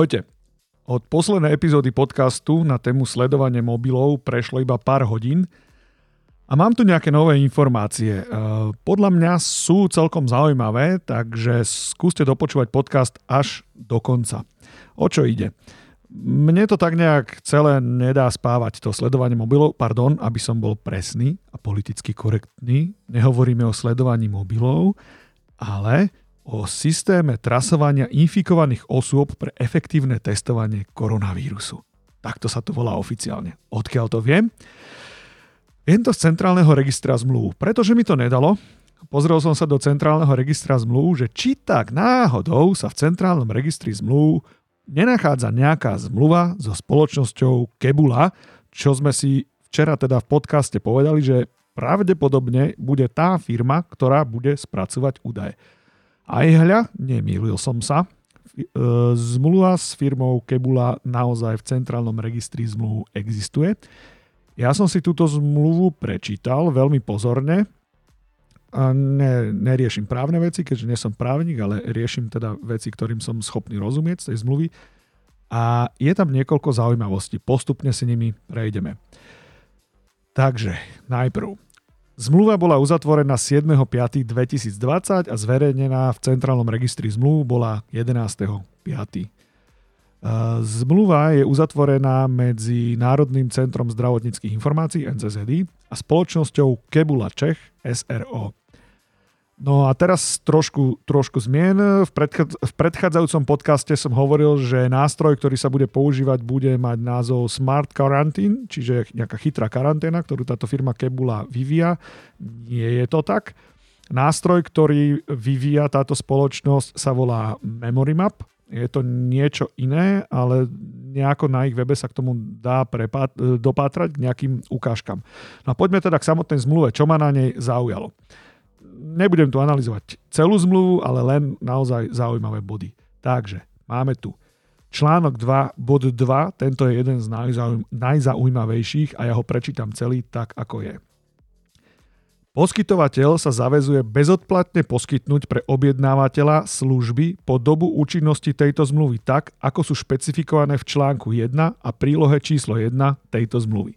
Ahojte. Od poslednej epizódy podcastu na tému sledovanie mobilov prešlo iba pár hodín a mám tu nejaké nové informácie. E, podľa mňa sú celkom zaujímavé, takže skúste dopočúvať podcast až do konca. O čo ide? Mne to tak nejak celé nedá spávať, to sledovanie mobilov, pardon, aby som bol presný a politicky korektný. Nehovoríme o sledovaní mobilov, ale o systéme trasovania infikovaných osôb pre efektívne testovanie koronavírusu. Takto sa to volá oficiálne. Odkiaľ to viem? Viem to z Centrálneho registra zmluv, pretože mi to nedalo. Pozrel som sa do Centrálneho registra zmluv, že či tak náhodou sa v Centrálnom registri zmluv nenachádza nejaká zmluva so spoločnosťou Kebula, čo sme si včera teda v podcaste povedali, že pravdepodobne bude tá firma, ktorá bude spracovať údaje. Aj hľa, nemýlil som sa, e, zmluva s firmou Kebula naozaj v centrálnom registri zmluv existuje. Ja som si túto zmluvu prečítal veľmi pozorne a ne, neriešim právne veci, keďže nie som právnik, ale riešim teda veci, ktorým som schopný rozumieť z tej zmluvy. A je tam niekoľko zaujímavostí. Postupne si nimi prejdeme. Takže najprv Zmluva bola uzatvorená 7.5.2020 a zverejnená v Centrálnom registri zmluv bola 11.5. Zmluva je uzatvorená medzi Národným centrom zdravotníckých informácií NCZD a spoločnosťou Kebula Čech SRO. No a teraz trošku, trošku zmien. V, predchádz- v predchádzajúcom podcaste som hovoril, že nástroj, ktorý sa bude používať, bude mať názov Smart Quarantine, čiže nejaká chytrá karanténa, ktorú táto firma Kebula vyvíja. Nie je to tak. Nástroj, ktorý vyvíja táto spoločnosť, sa volá Memory Map. Je to niečo iné, ale nejako na ich webe sa k tomu dá prepát- dopátrať k nejakým ukážkam. No a poďme teda k samotnej zmluve, čo ma na nej zaujalo nebudem tu analyzovať celú zmluvu, ale len naozaj zaujímavé body. Takže máme tu článok 2, bod 2, tento je jeden z najzaujím, najzaujímavejších a ja ho prečítam celý tak, ako je. Poskytovateľ sa zavezuje bezodplatne poskytnúť pre objednávateľa služby po dobu účinnosti tejto zmluvy tak, ako sú špecifikované v článku 1 a prílohe číslo 1 tejto zmluvy.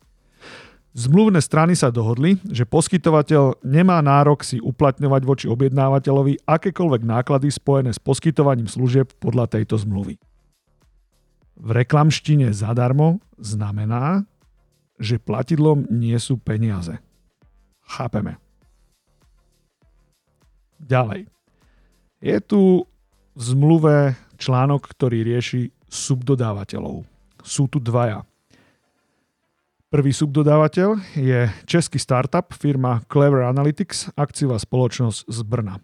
Zmluvné strany sa dohodli, že poskytovateľ nemá nárok si uplatňovať voči objednávateľovi akékoľvek náklady spojené s poskytovaním služieb podľa tejto zmluvy. V reklamštine zadarmo znamená, že platidlom nie sú peniaze. Chápeme. Ďalej. Je tu v zmluve článok, ktorý rieši subdodávateľov. Sú tu dvaja. Prvý subdodávateľ je český startup firma Clever Analytics, akciová spoločnosť z Brna.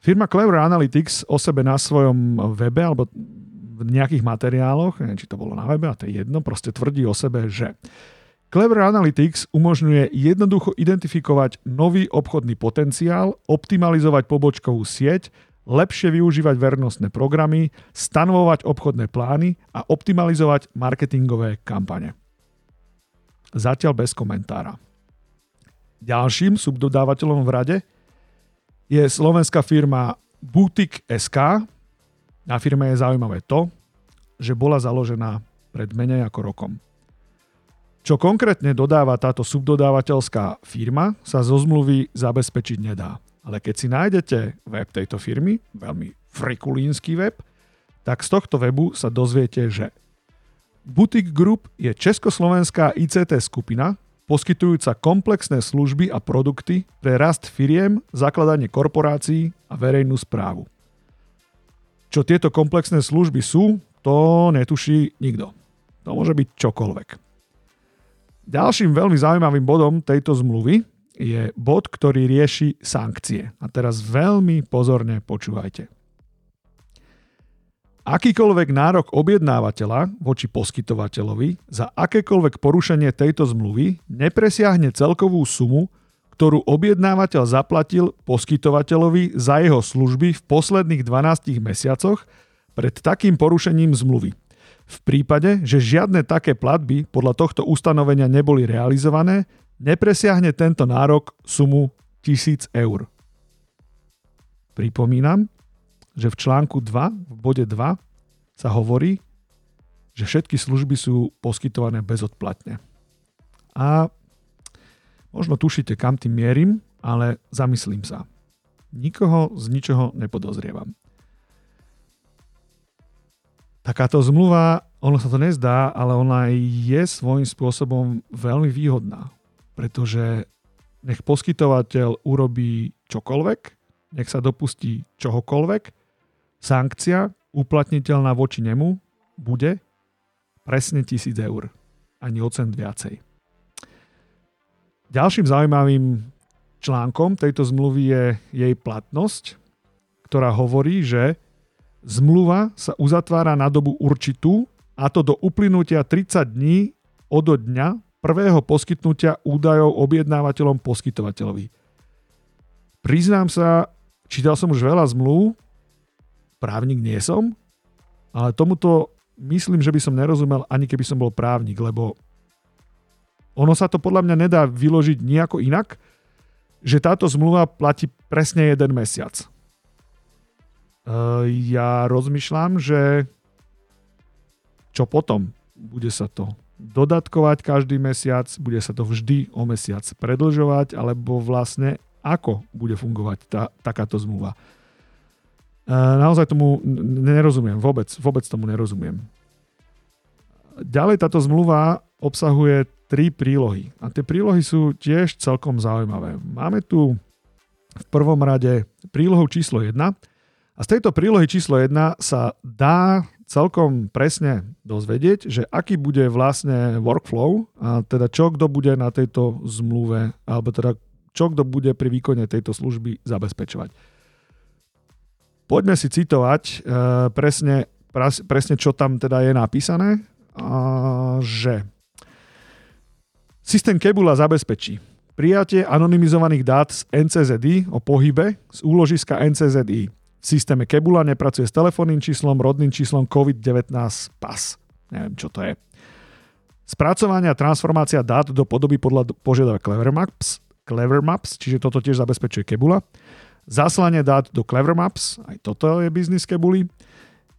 Firma Clever Analytics o sebe na svojom webe alebo v nejakých materiáloch, neviem, či to bolo na webe, a to je jedno, proste tvrdí o sebe, že Clever Analytics umožňuje jednoducho identifikovať nový obchodný potenciál, optimalizovať pobočkovú sieť, lepšie využívať vernostné programy, stanovovať obchodné plány a optimalizovať marketingové kampane. Zatiaľ bez komentára. Ďalším subdodávateľom v rade je slovenská firma Boutique SK. Na firme je zaujímavé to, že bola založená pred menej ako rokom. Čo konkrétne dodáva táto subdodávateľská firma, sa zo zmluvy zabezpečiť nedá. Ale keď si nájdete web tejto firmy, veľmi frikulínsky web, tak z tohto webu sa dozviete, že Boutique Group je československá ICT skupina, poskytujúca komplexné služby a produkty pre rast firiem, zakladanie korporácií a verejnú správu. Čo tieto komplexné služby sú, to netuší nikto. To môže byť čokoľvek. Ďalším veľmi zaujímavým bodom tejto zmluvy je bod, ktorý rieši sankcie. A teraz veľmi pozorne počúvajte. Akýkoľvek nárok objednávateľa voči poskytovateľovi za akékoľvek porušenie tejto zmluvy nepresiahne celkovú sumu, ktorú objednávateľ zaplatil poskytovateľovi za jeho služby v posledných 12 mesiacoch pred takým porušením zmluvy. V prípade, že žiadne také platby podľa tohto ustanovenia neboli realizované, nepresiahne tento nárok sumu 1000 eur. Pripomínam, že v článku 2, v bode 2, sa hovorí, že všetky služby sú poskytované bezodplatne. A možno tušíte, kam tým mierim, ale zamyslím sa. Nikoho z ničoho nepodozrievam. Takáto zmluva, ono sa to nezdá, ale ona je svojím spôsobom veľmi výhodná, pretože nech poskytovateľ urobí čokoľvek, nech sa dopustí čohokoľvek, sankcia uplatniteľná voči nemu bude presne 1000 eur, ani o cent viacej. Ďalším zaujímavým článkom tejto zmluvy je jej platnosť, ktorá hovorí, že zmluva sa uzatvára na dobu určitú, a to do uplynutia 30 dní od dňa prvého poskytnutia údajov objednávateľom poskytovateľovi. Priznám sa, čítal som už veľa zmluv, právnik nie som, ale tomuto myslím, že by som nerozumel ani keby som bol právnik, lebo ono sa to podľa mňa nedá vyložiť nejako inak, že táto zmluva platí presne jeden mesiac. E, ja rozmýšľam, že čo potom? Bude sa to dodatkovať každý mesiac, bude sa to vždy o mesiac predlžovať, alebo vlastne ako bude fungovať tá, takáto zmluva. Naozaj tomu nerozumiem, vôbec, vôbec tomu nerozumiem. Ďalej táto zmluva obsahuje tri prílohy. A tie prílohy sú tiež celkom zaujímavé. Máme tu v prvom rade prílohu číslo 1 a z tejto prílohy číslo 1 sa dá celkom presne dozvedieť, že aký bude vlastne workflow, a teda čo kto bude na tejto zmluve, alebo teda čo kto bude pri výkone tejto služby zabezpečovať. Poďme si citovať e, presne, presne, čo tam teda je napísané, a, že systém Kebula zabezpečí prijatie anonymizovaných dát z NCZI o pohybe z úložiska NCZI v systéme Kebula nepracuje s telefónnym číslom, rodným číslom COVID-19 PAS. Neviem, čo to je. Spracovanie transformácia dát do podoby podľa požiadavek Clever Maps, Clever Maps, čiže toto tiež zabezpečuje Kebula. Zaslanie dát do Clever Maps, aj toto je biznis Kebuly.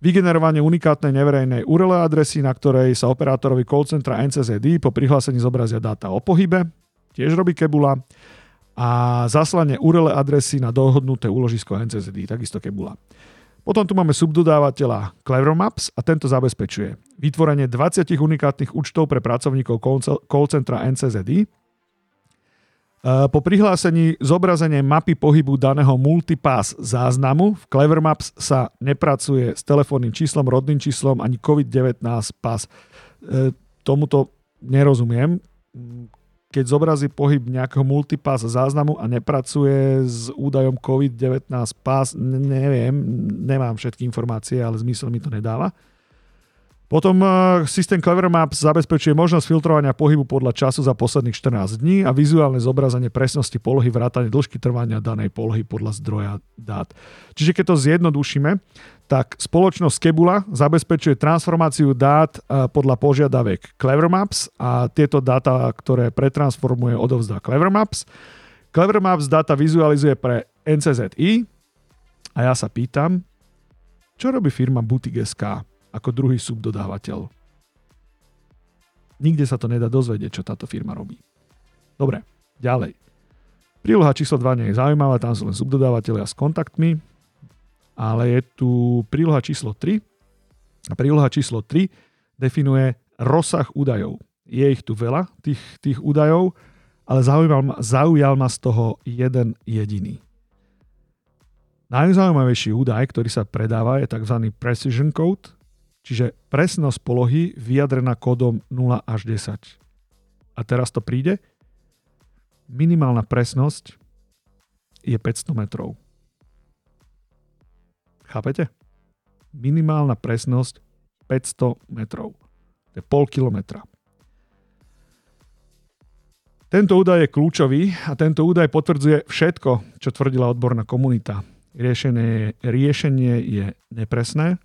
Vygenerovanie unikátnej neverejnej URL adresy, na ktorej sa operátorovi call centra NCZD po prihlásení zobrazia dáta o pohybe, tiež robí Kebula a zaslanie URL adresy na dohodnuté úložisko NCZD, takisto Kebula. Potom tu máme subdodávateľa Clever Maps a tento zabezpečuje vytvorenie 20 unikátnych účtov pre pracovníkov call centra NCZD, po prihlásení zobrazenie mapy pohybu daného multipass záznamu v Clever Maps sa nepracuje s telefónnym číslom, rodným číslom ani COVID-19 pas. E, tomuto nerozumiem keď zobrazí pohyb nejakého multipass záznamu a nepracuje s údajom COVID-19 pás, neviem, nemám všetky informácie, ale zmysel mi to nedáva. Potom eh, systém Clever Maps zabezpečuje možnosť filtrovania pohybu podľa času za posledných 14 dní a vizuálne zobrazenie presnosti polohy vrátane dĺžky trvania danej polohy podľa zdroja dát. Čiže keď to zjednodušíme, tak spoločnosť Kebula zabezpečuje transformáciu dát eh, podľa požiadavek Clever Maps a tieto dáta, ktoré pretransformuje, odovzdá Clever Maps. Clever Maps dáta vizualizuje pre NCZI a ja sa pýtam, čo robí firma Boutique SK? Ako druhý subdodávateľ. Nikde sa to nedá dozvedieť, čo táto firma robí. Dobre, ďalej. Príloha číslo 2 nie je zaujímavá, tam sú len subdodávateľia s kontaktmi, ale je tu príloha číslo 3 a príloha číslo 3 definuje rozsah údajov. Je ich tu veľa, tých, tých údajov, ale zaujal ma, zaujal ma z toho jeden jediný. Najzaujímavejší údaj, ktorý sa predáva, je tzv. precision code, Čiže presnosť polohy vyjadrená kódom 0 až 10. A teraz to príde. Minimálna presnosť je 500 metrov. Chápete? Minimálna presnosť 500 metrov. To je pol kilometra. Tento údaj je kľúčový a tento údaj potvrdzuje všetko, čo tvrdila odborná komunita. Riešenie, riešenie je nepresné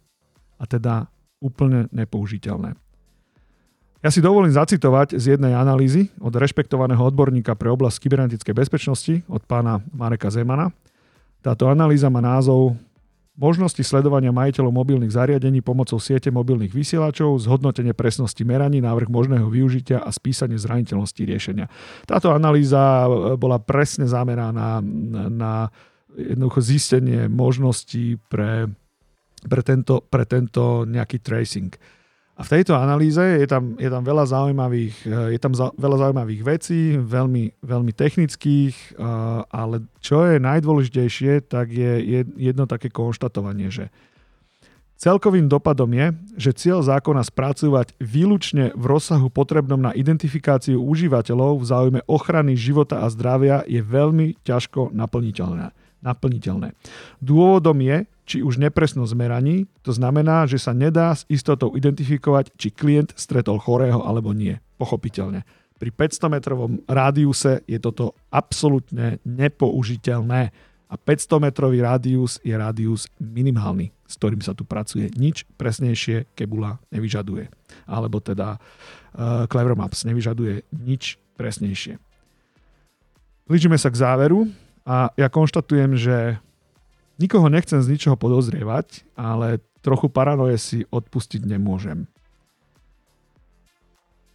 a teda úplne nepoužiteľné. Ja si dovolím zacitovať z jednej analýzy od rešpektovaného odborníka pre oblasť kybernetickej bezpečnosti od pána Mareka Zemana. Táto analýza má názov možnosti sledovania majiteľov mobilných zariadení pomocou siete mobilných vysielačov, zhodnotenie presnosti meraní, návrh možného využitia a spísanie zraniteľnosti riešenia. Táto analýza bola presne zameraná na, na jednoducho zistenie možností pre, pre, tento, pre tento nejaký tracing. A v tejto analýze je tam, je tam, veľa, zaujímavých, eh, je tam za, veľa zaujímavých vecí, veľmi, veľmi technických, eh, ale čo je najdôležitejšie, tak je jedno také konštatovanie, že celkovým dopadom je, že cieľ zákona spracovať výlučne v rozsahu potrebnom na identifikáciu užívateľov v záujme ochrany života a zdravia je veľmi ťažko naplniteľné naplniteľné. Dôvodom je, či už nepresnosť meraní, to znamená, že sa nedá s istotou identifikovať, či klient stretol chorého alebo nie. Pochopiteľne. Pri 500 metrovom rádiuse je toto absolútne nepoužiteľné a 500 metrový rádius je rádius minimálny, s ktorým sa tu pracuje. Nič presnejšie Kebula nevyžaduje. Alebo teda uh, Clever Maps nevyžaduje nič presnejšie. Blížime sa k záveru. A ja konštatujem, že nikoho nechcem z ničoho podozrievať, ale trochu paranoje si odpustiť nemôžem.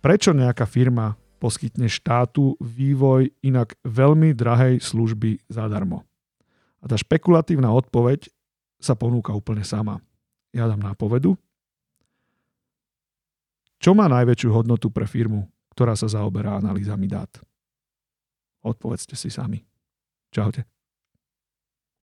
Prečo nejaká firma poskytne štátu vývoj inak veľmi drahej služby zadarmo? A tá špekulatívna odpoveď sa ponúka úplne sama. Ja dám nápovedu. Čo má najväčšiu hodnotu pre firmu, ktorá sa zaoberá analýzami dát? Odpovedzte si sami. Čaute.